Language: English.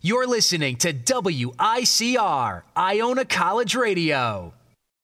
You're listening to WICR, Iona College Radio.